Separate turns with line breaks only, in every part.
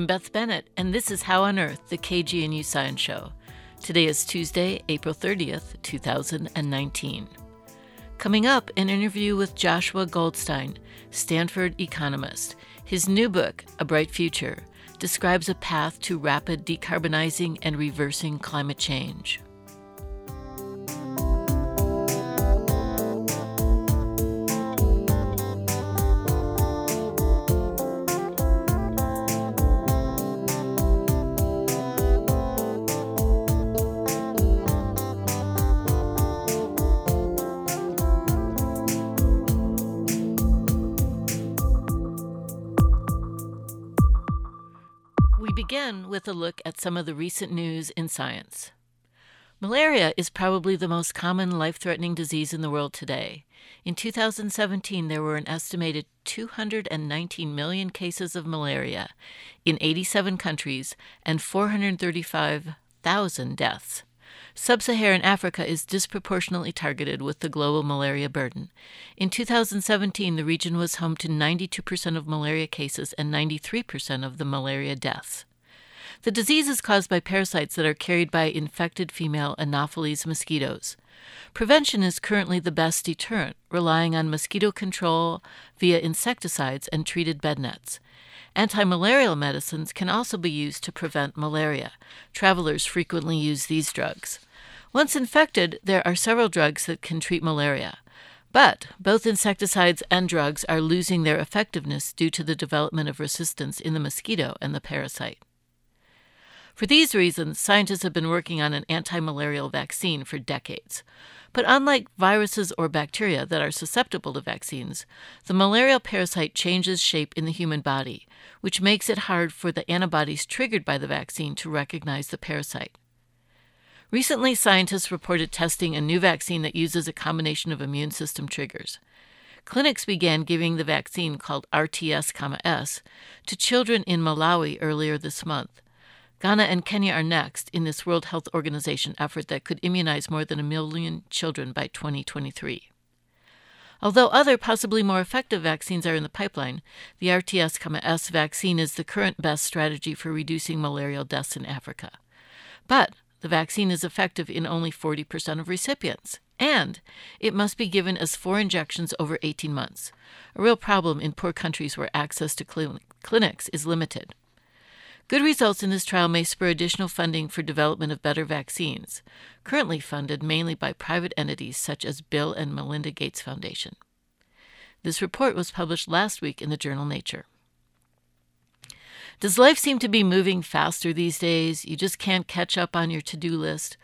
I'm Beth Bennett, and this is How on Earth, the KGNU Science Show. Today is Tuesday, April 30th, 2019. Coming up, an interview with Joshua Goldstein, Stanford economist. His new book, A Bright Future, describes a path to rapid decarbonizing and reversing climate change. Begin with a look at some of the recent news in science. Malaria is probably the most common life threatening disease in the world today. In 2017, there were an estimated 219 million cases of malaria in 87 countries and 435,000 deaths. Sub Saharan Africa is disproportionately targeted with the global malaria burden. In 2017, the region was home to 92% of malaria cases and 93% of the malaria deaths. The disease is caused by parasites that are carried by infected female Anopheles mosquitoes. Prevention is currently the best deterrent, relying on mosquito control via insecticides and treated bed nets. Antimalarial medicines can also be used to prevent malaria. Travelers frequently use these drugs. Once infected, there are several drugs that can treat malaria. But both insecticides and drugs are losing their effectiveness due to the development of resistance in the mosquito and the parasite. For these reasons, scientists have been working on an anti malarial vaccine for decades. But unlike viruses or bacteria that are susceptible to vaccines, the malarial parasite changes shape in the human body, which makes it hard for the antibodies triggered by the vaccine to recognize the parasite. Recently, scientists reported testing a new vaccine that uses a combination of immune system triggers. Clinics began giving the vaccine called RTS-S to children in Malawi earlier this month. Ghana and Kenya are next in this World Health Organization effort that could immunize more than a million children by 2023. Although other, possibly more effective vaccines are in the pipeline, the RTS-S vaccine is the current best strategy for reducing malarial deaths in Africa. But the vaccine is effective in only 40% of recipients, and it must be given as four injections over 18 months, a real problem in poor countries where access to cl- clinics is limited. Good results in this trial may spur additional funding for development of better vaccines, currently funded mainly by private entities such as Bill and Melinda Gates Foundation. This report was published last week in the journal Nature. Does life seem to be moving faster these days? You just can't catch up on your to do list?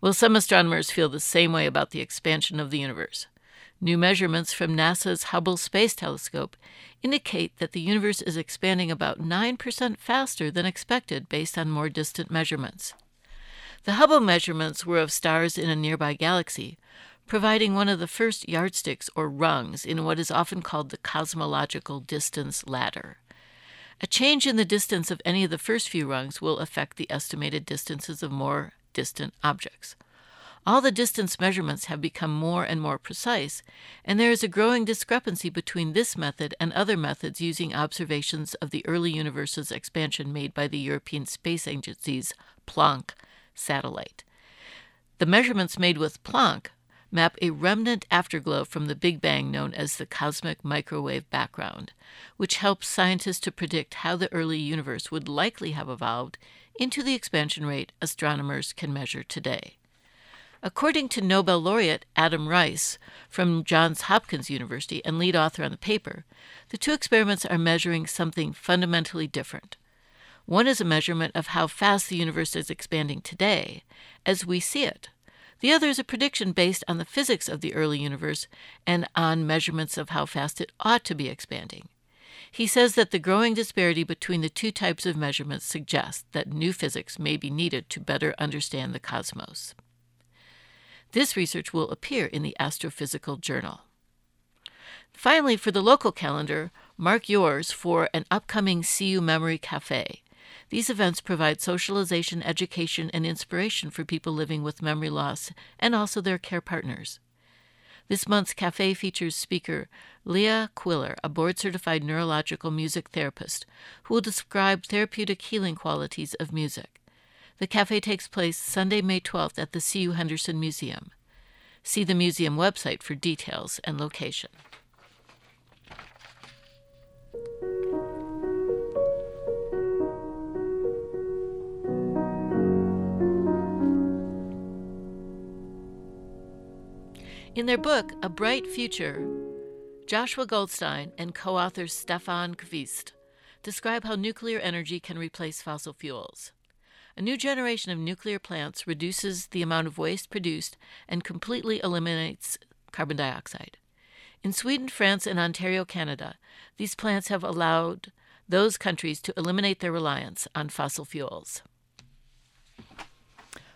Well, some astronomers feel the same way about the expansion of the universe. New measurements from NASA's Hubble Space Telescope indicate that the universe is expanding about 9% faster than expected based on more distant measurements. The Hubble measurements were of stars in a nearby galaxy, providing one of the first yardsticks or rungs in what is often called the cosmological distance ladder. A change in the distance of any of the first few rungs will affect the estimated distances of more distant objects. All the distance measurements have become more and more precise, and there is a growing discrepancy between this method and other methods using observations of the early universe's expansion made by the European Space Agency's Planck satellite. The measurements made with Planck map a remnant afterglow from the Big Bang known as the cosmic microwave background, which helps scientists to predict how the early universe would likely have evolved into the expansion rate astronomers can measure today. According to Nobel laureate Adam Riess from Johns Hopkins University and lead author on the paper, the two experiments are measuring something fundamentally different. One is a measurement of how fast the universe is expanding today, as we see it. The other is a prediction based on the physics of the early universe and on measurements of how fast it ought to be expanding. He says that the growing disparity between the two types of measurements suggests that new physics may be needed to better understand the cosmos. This research will appear in the Astrophysical Journal. Finally, for the local calendar, mark yours for an upcoming CU Memory Cafe. These events provide socialization, education, and inspiration for people living with memory loss and also their care partners. This month's cafe features speaker Leah Quiller, a board certified neurological music therapist, who will describe therapeutic healing qualities of music. The cafe takes place Sunday, May 12th at the C.U. Henderson Museum. See the museum website for details and location. In their book, A Bright Future, Joshua Goldstein and co author Stefan Qvist describe how nuclear energy can replace fossil fuels. A new generation of nuclear plants reduces the amount of waste produced and completely eliminates carbon dioxide. In Sweden, France, and Ontario, Canada, these plants have allowed those countries to eliminate their reliance on fossil fuels.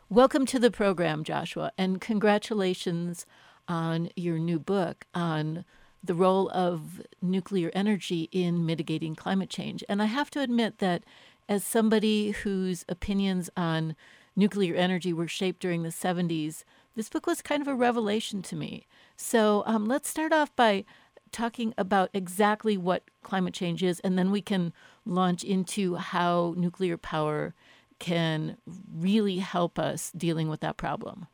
Welcome to the program, Joshua, and congratulations on your new book on the role of nuclear energy in mitigating climate change. And I have to admit that as somebody whose opinions on nuclear energy were shaped during the 70s, this book was kind of a revelation to me. So um, let's start off by talking about exactly what climate change is, and then we can launch into how nuclear power can really help us dealing with that problem.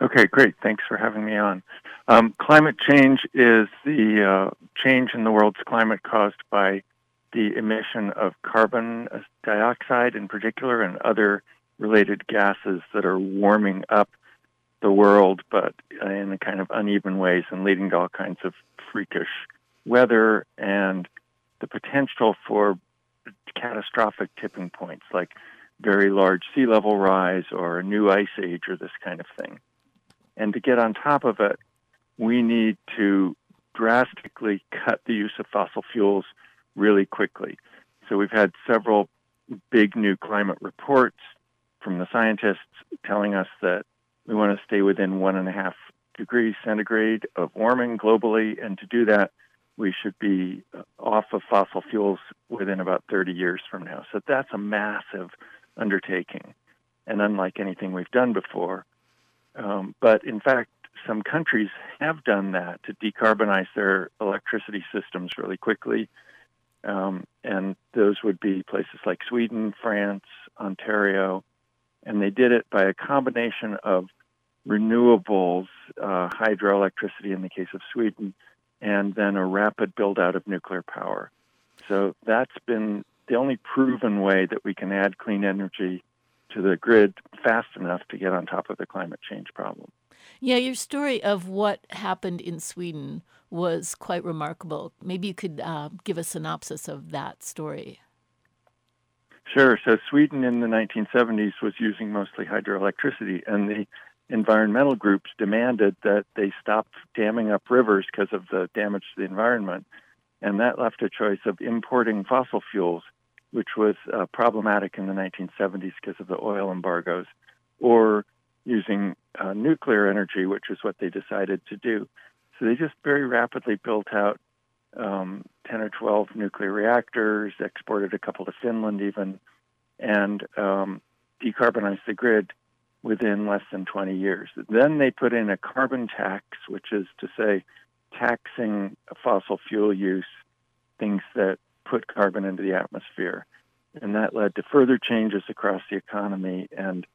Okay, great. Thanks for having me on. Um, climate change is the uh, change in the world's climate caused by the emission of carbon dioxide in particular and other related gases that are warming up the world, but in a kind of uneven ways and leading to all kinds of freakish weather and the potential for catastrophic tipping points like very large sea level rise or a new ice age or this kind of thing. And to get on top of it, we need to drastically cut the use of fossil fuels really quickly. So we've had several big new climate reports from the scientists telling us that we want to stay within one and a half degrees centigrade of warming globally. And to do that, we should be off of fossil fuels within about 30 years from now. So that's a massive undertaking. And unlike anything we've done before, um, but in fact, some countries have done that to decarbonize their electricity systems really quickly. Um, and those would be places like Sweden, France, Ontario. And they did it by a combination of renewables, uh, hydroelectricity in the case of Sweden, and then a rapid build out of nuclear power. So that's been the only proven way that we can add clean energy to the grid fast enough to get on top of the climate change problem.
Yeah, your story of what happened in Sweden was quite remarkable. Maybe you could uh, give a synopsis of that story.
Sure. So, Sweden in the 1970s was using mostly hydroelectricity, and the environmental groups demanded that they stop damming up rivers because of the damage to the environment. And that left a choice of importing fossil fuels which was uh, problematic in the 1970s because of the oil embargoes, or using uh, nuclear energy, which is what they decided to do. So they just very rapidly built out um, 10 or 12 nuclear reactors, exported a couple to Finland even, and um, decarbonized the grid within less than 20 years. Then they put in a carbon tax, which is to say, taxing fossil fuel use, things that put carbon into the atmosphere. And that led to further changes across the economy. And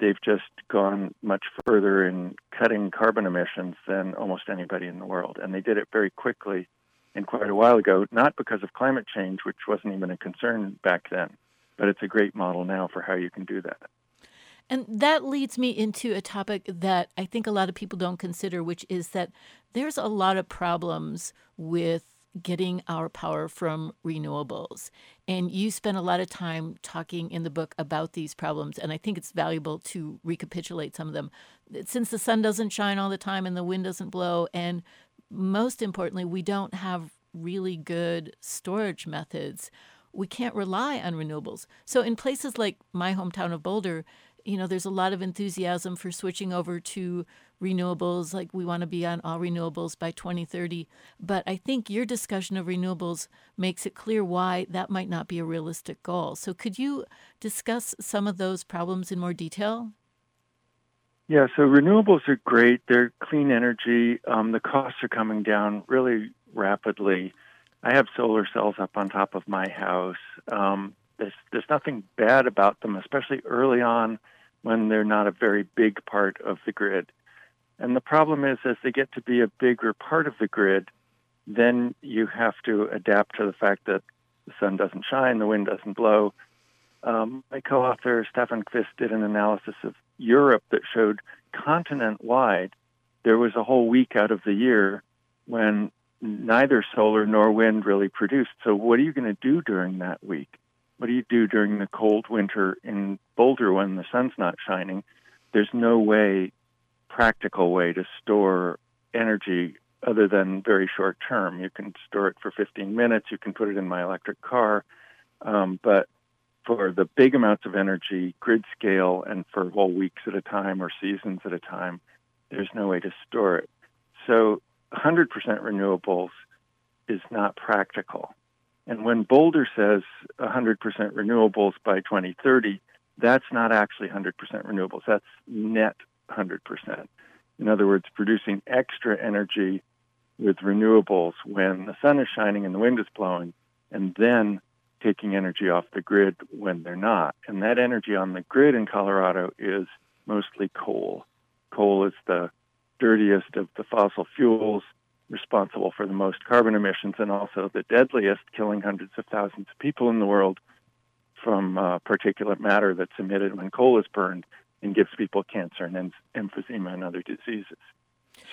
they've just gone much further in cutting carbon emissions than almost anybody in the world. And they did it very quickly and quite a while ago, not because of climate change, which wasn't even a concern back then, but it's a great model now for how you can do that.
And that leads me into a topic that I think a lot of people don't consider, which is that there's a lot of problems with getting our power from renewables. And you spend a lot of time talking in the book about these problems, and I think it's valuable to recapitulate some of them. Since the sun doesn't shine all the time and the wind doesn't blow, and most importantly, we don't have really good storage methods, we can't rely on renewables. So, in places like my hometown of Boulder, you know, there's a lot of enthusiasm for switching over to renewables, like we want to be on all renewables by 2030. But I think your discussion of renewables makes it clear why that might not be a realistic goal. So, could you discuss some of those problems in more detail?
Yeah, so renewables are great. They're clean energy. Um, the costs are coming down really rapidly. I have solar cells up on top of my house. Um, there's, there's nothing bad about them, especially early on when they're not a very big part of the grid. And the problem is, as they get to be a bigger part of the grid, then you have to adapt to the fact that the sun doesn't shine, the wind doesn't blow. Um, my co author, Stefan Qvist, did an analysis of Europe that showed continent wide, there was a whole week out of the year when neither solar nor wind really produced. So, what are you going to do during that week? What do you do during the cold winter in Boulder when the sun's not shining? There's no way, practical way to store energy other than very short term. You can store it for 15 minutes. You can put it in my electric car. Um, but for the big amounts of energy, grid scale, and for whole weeks at a time or seasons at a time, there's no way to store it. So 100% renewables is not practical. And when Boulder says 100% renewables by 2030, that's not actually 100% renewables. That's net 100%. In other words, producing extra energy with renewables when the sun is shining and the wind is blowing, and then taking energy off the grid when they're not. And that energy on the grid in Colorado is mostly coal. Coal is the dirtiest of the fossil fuels, responsible for the most carbon emissions and also the deadliest, killing hundreds of thousands of people in the world from uh, particulate matter that's emitted when coal is burned and gives people cancer and emphysema and other diseases.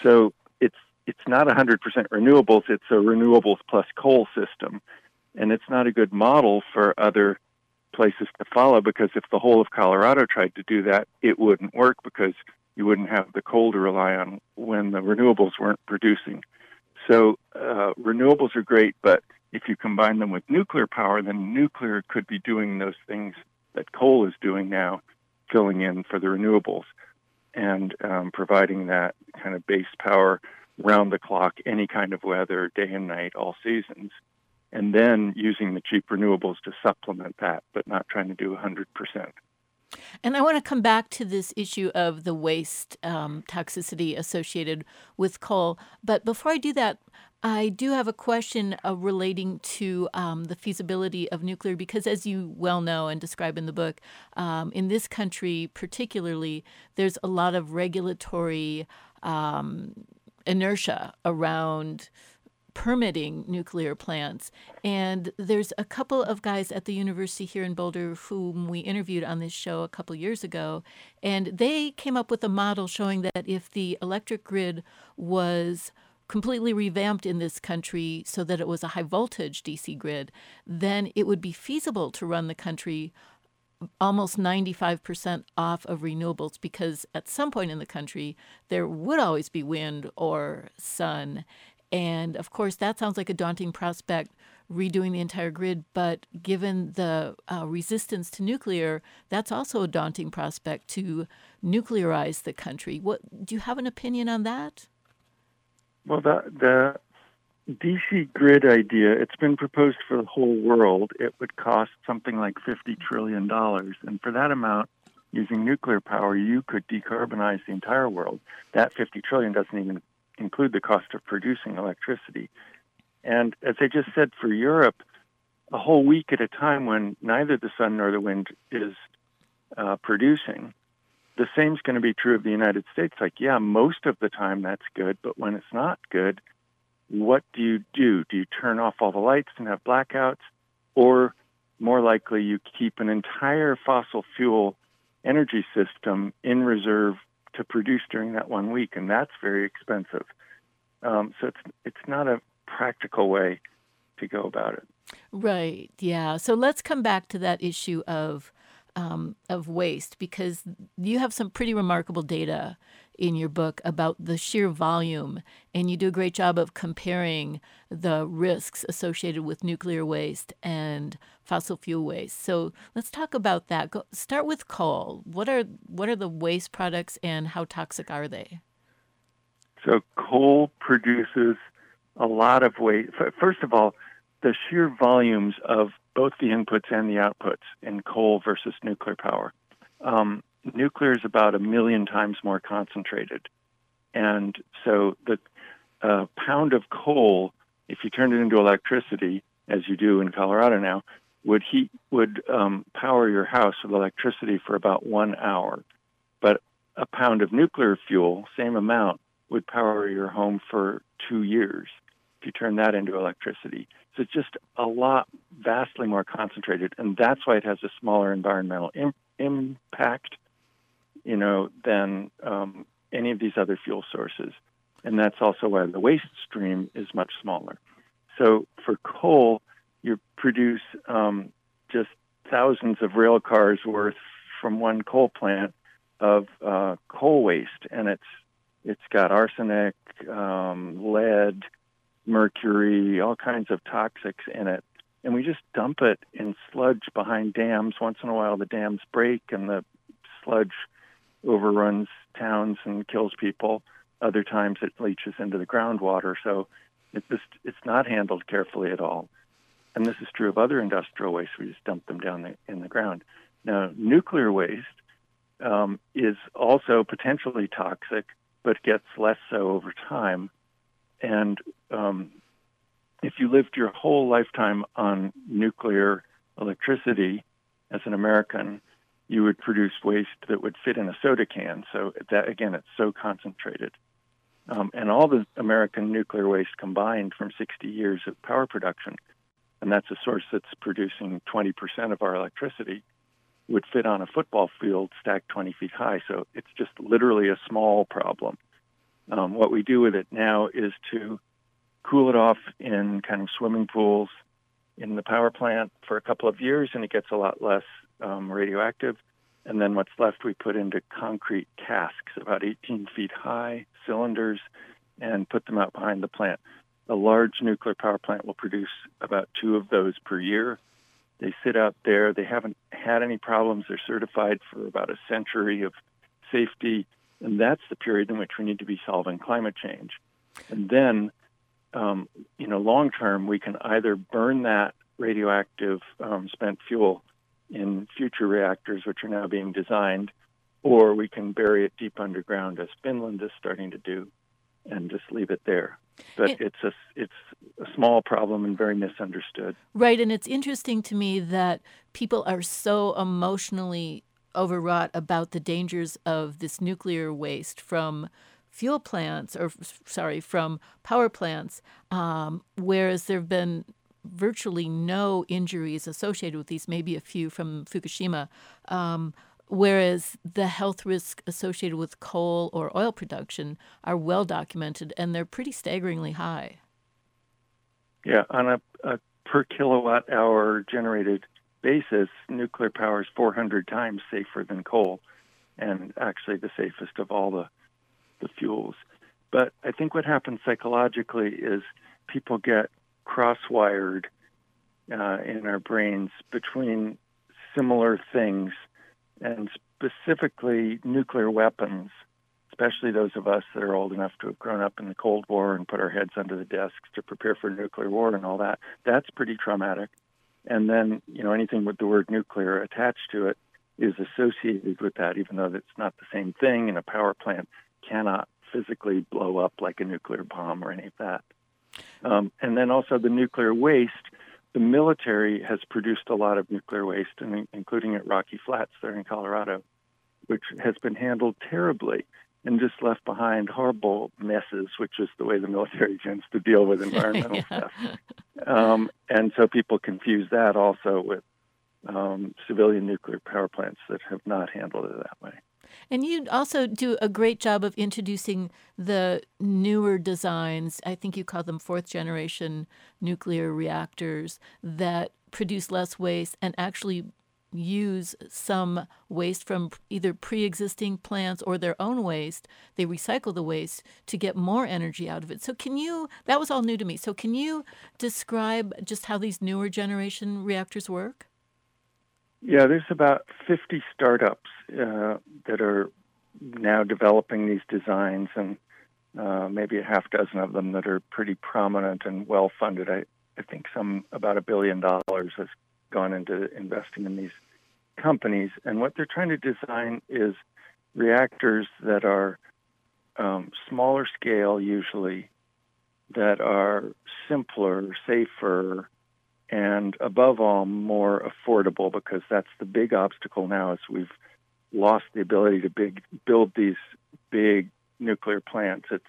So it's it's not 100% renewables; it's a renewables plus coal system, and it's not a good model for other places to follow because if the whole of Colorado tried to do that, it wouldn't work because you wouldn't have the coal to rely on when the renewables weren't producing. So uh, renewables are great, but if you combine them with nuclear power, then nuclear could be doing those things that coal is doing now, filling in for the renewables and um, providing that kind of base power round the clock, any kind of weather, day and night, all seasons and then using the cheap renewables to supplement that, but not trying to do 100%.
And I want to come back to this issue of the waste um, toxicity associated with coal. But before I do that, I do have a question uh, relating to um, the feasibility of nuclear because, as you well know and describe in the book, um, in this country particularly, there's a lot of regulatory um, inertia around permitting nuclear plants. And there's a couple of guys at the university here in Boulder whom we interviewed on this show a couple years ago. And they came up with a model showing that if the electric grid was completely revamped in this country so that it was a high voltage DC grid, then it would be feasible to run the country almost 95% off of renewables because at some point in the country there would always be wind or sun and of course, that sounds like a daunting prospect, redoing the entire grid. But given the uh, resistance to nuclear, that's also a daunting prospect to nuclearize the country. What do you have an opinion on that?
Well, the, the DC grid idea, it's been proposed for the whole world. It would cost something like $50 trillion. And for that amount, using nuclear power, you could decarbonize the entire world. That 50 trillion doesn't even include the cost of producing electricity. And as I just said, for Europe, a whole week at a time when neither the sun nor the wind is uh, producing, the same is going to be true of the United States. Like, yeah, most of the time that's good, but when it's not good, what do you do? Do you turn off all the lights and have blackouts? Or more likely, you keep an entire fossil fuel energy system in reserve to produce during that one week, and that's very expensive. Um, so it's it's not a practical way to go about it.
Right. Yeah. So let's come back to that issue of um, of waste because you have some pretty remarkable data in your book about the sheer volume, and you do a great job of comparing the risks associated with nuclear waste and fossil fuel waste. So let's talk about that. Go, start with coal. What are what are the waste products, and how toxic are they?
So coal produces a lot of waste. First of all, the sheer volumes of both the inputs and the outputs in coal versus nuclear power. Um, nuclear is about a million times more concentrated. And so the uh, pound of coal, if you turned it into electricity, as you do in Colorado now, would heat would um, power your house with electricity for about one hour. But a pound of nuclear fuel, same amount, would power your home for two years if you turn that into electricity. So it's just a lot, vastly more concentrated, and that's why it has a smaller environmental Im- impact, you know, than um, any of these other fuel sources. And that's also why the waste stream is much smaller. So for coal, you produce um, just thousands of rail cars worth from one coal plant of uh, coal waste, and it's it's got arsenic, um, lead, mercury, all kinds of toxics in it, and we just dump it in sludge behind dams. Once in a while, the dams break and the sludge overruns towns and kills people. Other times, it leaches into the groundwater. So it's just it's not handled carefully at all. And this is true of other industrial waste. We just dump them down the, in the ground. Now, nuclear waste um, is also potentially toxic, but gets less so over time. And um, if you lived your whole lifetime on nuclear electricity as an American, you would produce waste that would fit in a soda can. So that again, it's so concentrated. Um, and all the American nuclear waste combined from 60 years of power production, and that's a source that's producing 20% of our electricity, would fit on a football field stacked 20 feet high. So it's just literally a small problem. Um, what we do with it now is to cool it off in kind of swimming pools in the power plant for a couple of years, and it gets a lot less um, radioactive. And then what's left, we put into concrete casks about 18 feet high, cylinders, and put them out behind the plant. A large nuclear power plant will produce about two of those per year. They sit out there. They haven't had any problems. They're certified for about a century of safety. And that's the period in which we need to be solving climate change. And then, um, you know, long term, we can either burn that radioactive um, spent fuel in future reactors, which are now being designed, or we can bury it deep underground, as Finland is starting to do, and just leave it there. But it, it's a it's a small problem and very misunderstood.
Right, and it's interesting to me that people are so emotionally overwrought about the dangers of this nuclear waste from fuel plants or sorry from power plants um, whereas there have been virtually no injuries associated with these, maybe a few from Fukushima. Um, whereas the health risks associated with coal or oil production are well documented and they're pretty staggeringly high.
Yeah, on a, a per kilowatt hour generated basis, nuclear power is 400 times safer than coal and actually the safest of all the, the fuels. But I think what happens psychologically is people get cross-wired uh, in our brains between similar things, and specifically nuclear weapons, especially those of us that are old enough to have grown up in the Cold War and put our heads under the desks to prepare for nuclear war and all that. That's pretty traumatic. And then, you know, anything with the word nuclear attached to it is associated with that, even though it's not the same thing, and a power plant cannot physically blow up like a nuclear bomb or any of that. Um, and then also the nuclear waste. The military has produced a lot of nuclear waste, including at Rocky Flats there in Colorado, which has been handled terribly and just left behind horrible messes, which is the way the military tends to deal with environmental yeah. stuff. Um, and so people confuse that also with um, civilian nuclear power plants that have not handled it that way.
And you also do a great job of introducing the newer designs. I think you call them fourth generation nuclear reactors that produce less waste and actually use some waste from either pre existing plants or their own waste. They recycle the waste to get more energy out of it. So, can you, that was all new to me. So, can you describe just how these newer generation reactors work?
Yeah, there's about 50 startups uh, that are now developing these designs, and uh, maybe a half dozen of them that are pretty prominent and well funded. I, I think some about a billion dollars has gone into investing in these companies, and what they're trying to design is reactors that are um, smaller scale, usually, that are simpler, safer, and above all, more affordable because that's the big obstacle now is we've lost the ability to big, build these big nuclear plants. It's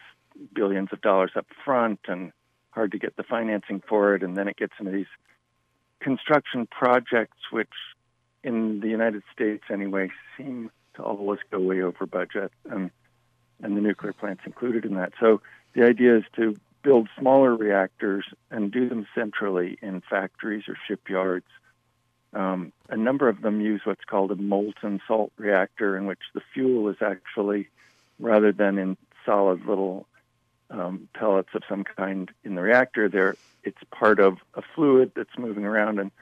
billions of dollars up front and hard to get the financing for it. And then it gets into these construction projects, which in the United States anyway seem to always go way over budget, and and the nuclear plants included in that. So the idea is to build smaller reactors and do them centrally in factories or shipyards. Um, a number of them use what's called a molten salt reactor, in which the fuel is actually, rather than in solid little um, pellets of some kind in the reactor, there it's part of a fluid that's moving around, and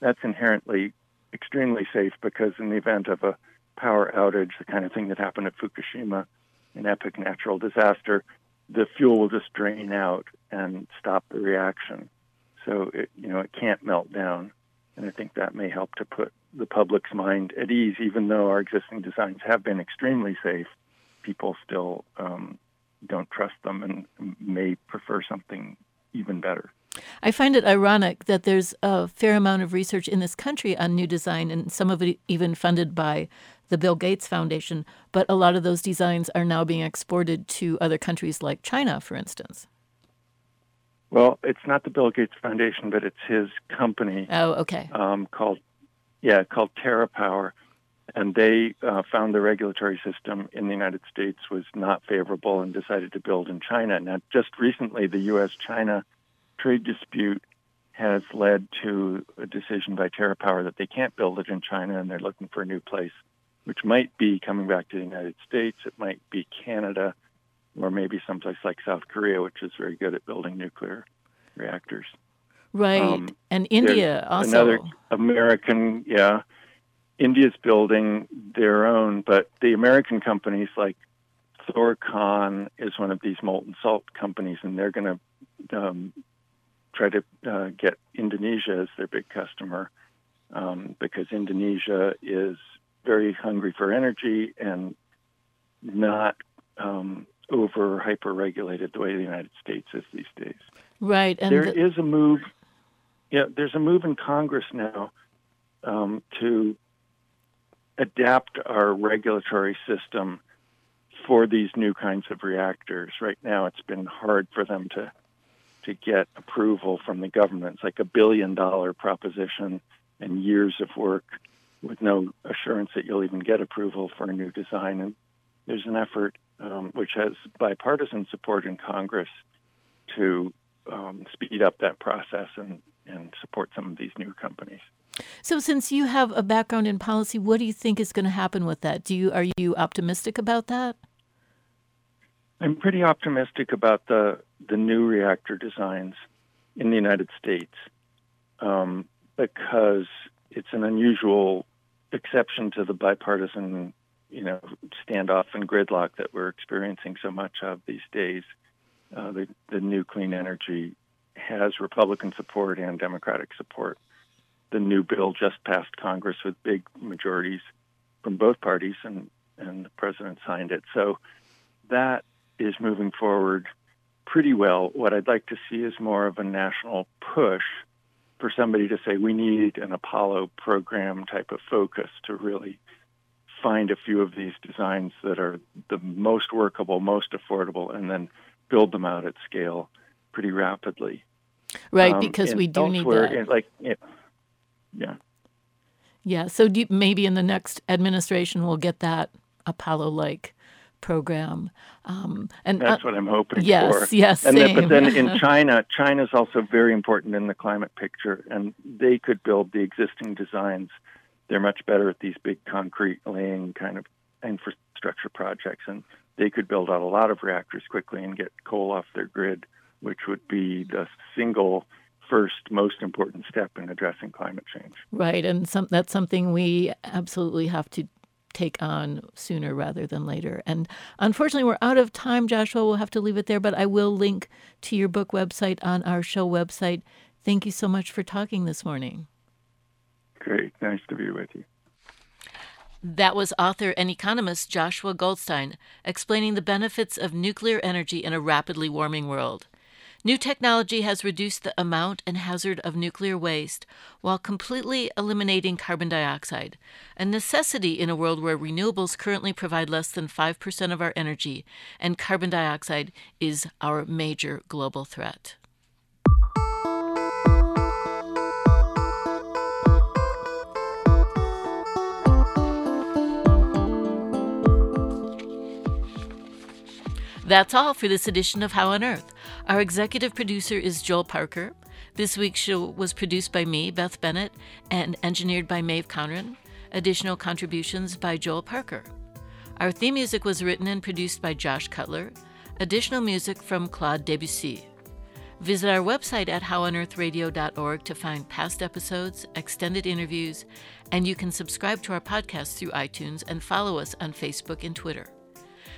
that's inherently extremely safe because in the event of a power outage, the kind of thing that happened at Fukushima, an epic natural disaster, the fuel will just drain out and stop the reaction. So it, you know, it can't melt down. And I think that may help to put the public's mind at ease, even though our existing designs have been extremely safe. People still um, don't trust them and may prefer something even better.
I find it ironic that there's a fair amount of research in this country on new design, and some of it even funded by the Bill Gates Foundation, but a lot of those designs are now being exported to other countries like China, for instance.
Well, it's not the Bill Gates Foundation, but it's his company.
Oh, okay.
Um, called, yeah, called TerraPower, and they uh, found the regulatory system in the United States was not favorable and decided to build in China. Now, just recently, the U.S.-China trade dispute has led to a decision by TerraPower that they can't build it in China, and they're looking for a new place which might be coming back to the United States, it might be Canada, or maybe someplace like South Korea, which is very good at building nuclear reactors.
Right. Um, and India also.
Another American, yeah. India's building their own, but the American companies like ThorCon is one of these molten salt companies, and they're going to um, try to uh, get Indonesia as their big customer um, because Indonesia is very hungry for energy and not um, over hyper regulated the way the United States is these days.
Right.
And there the... is a move. Yeah, there's a move in Congress now um, to adapt our regulatory system for these new kinds of reactors. Right now, it's been hard for them to to get approval from the government. It's like a billion dollar proposition and years of work with no assurance that you'll even get approval for a new design. And there's an effort um, which has bipartisan support in Congress to um, speed up that process and, and support some of these new companies.
So, since you have a background in policy, what do you think is going to happen with that? Do you are you optimistic about that?
I'm pretty optimistic about the the new reactor designs in the United States um, because it's an unusual exception to the bipartisan, you know, standoff and gridlock that we're experiencing so much of these days. Uh, the, the new clean energy has Republican support and Democratic support. The new bill just passed Congress with big majorities from both parties, and, and the president signed it. So that is moving forward pretty well. What I'd like to see is more of a national push for somebody to say we need an Apollo program type of focus to really find a few of these designs that are the most workable, most affordable, and then build them out at scale pretty rapidly.
Right, um, because we do need that.
like, yeah.
Yeah, so you, maybe in the next administration we'll get that Apollo-like program.
Um, and that's uh, what I'm hoping
yes,
for.
Yes, yes.
And then, but then in China, China is also very important in the climate picture, and they could build the existing designs. They're much better at these big concrete laying kind of infrastructure projects, and they could build out a lot of reactors quickly and get coal off their grid, which would be the single first most important step in addressing climate change.
Right, and some, that's something we absolutely have to take on sooner rather than later. And unfortunately, we're out of time, Joshua. We'll have to leave it there, but I will link to your book website on our show website. Thank you so much for talking this morning.
Great. Nice to be with you.
That was author and economist Joshua Goldstein explaining the benefits of nuclear energy in a rapidly warming world. New technology has reduced the amount and hazard of nuclear waste while completely eliminating carbon dioxide, a necessity in a world where renewables currently provide less than 5% of our energy and carbon dioxide is our major global threat. That's all for this edition of How on Earth. Our executive producer is Joel Parker. This week's show was produced by me, Beth Bennett, and engineered by Maeve Conran. Additional contributions by Joel Parker. Our theme music was written and produced by Josh Cutler. Additional music from Claude Debussy. Visit our website at howonearthradio.org to find past episodes, extended interviews, and you can subscribe to our podcast through iTunes and follow us on Facebook and Twitter.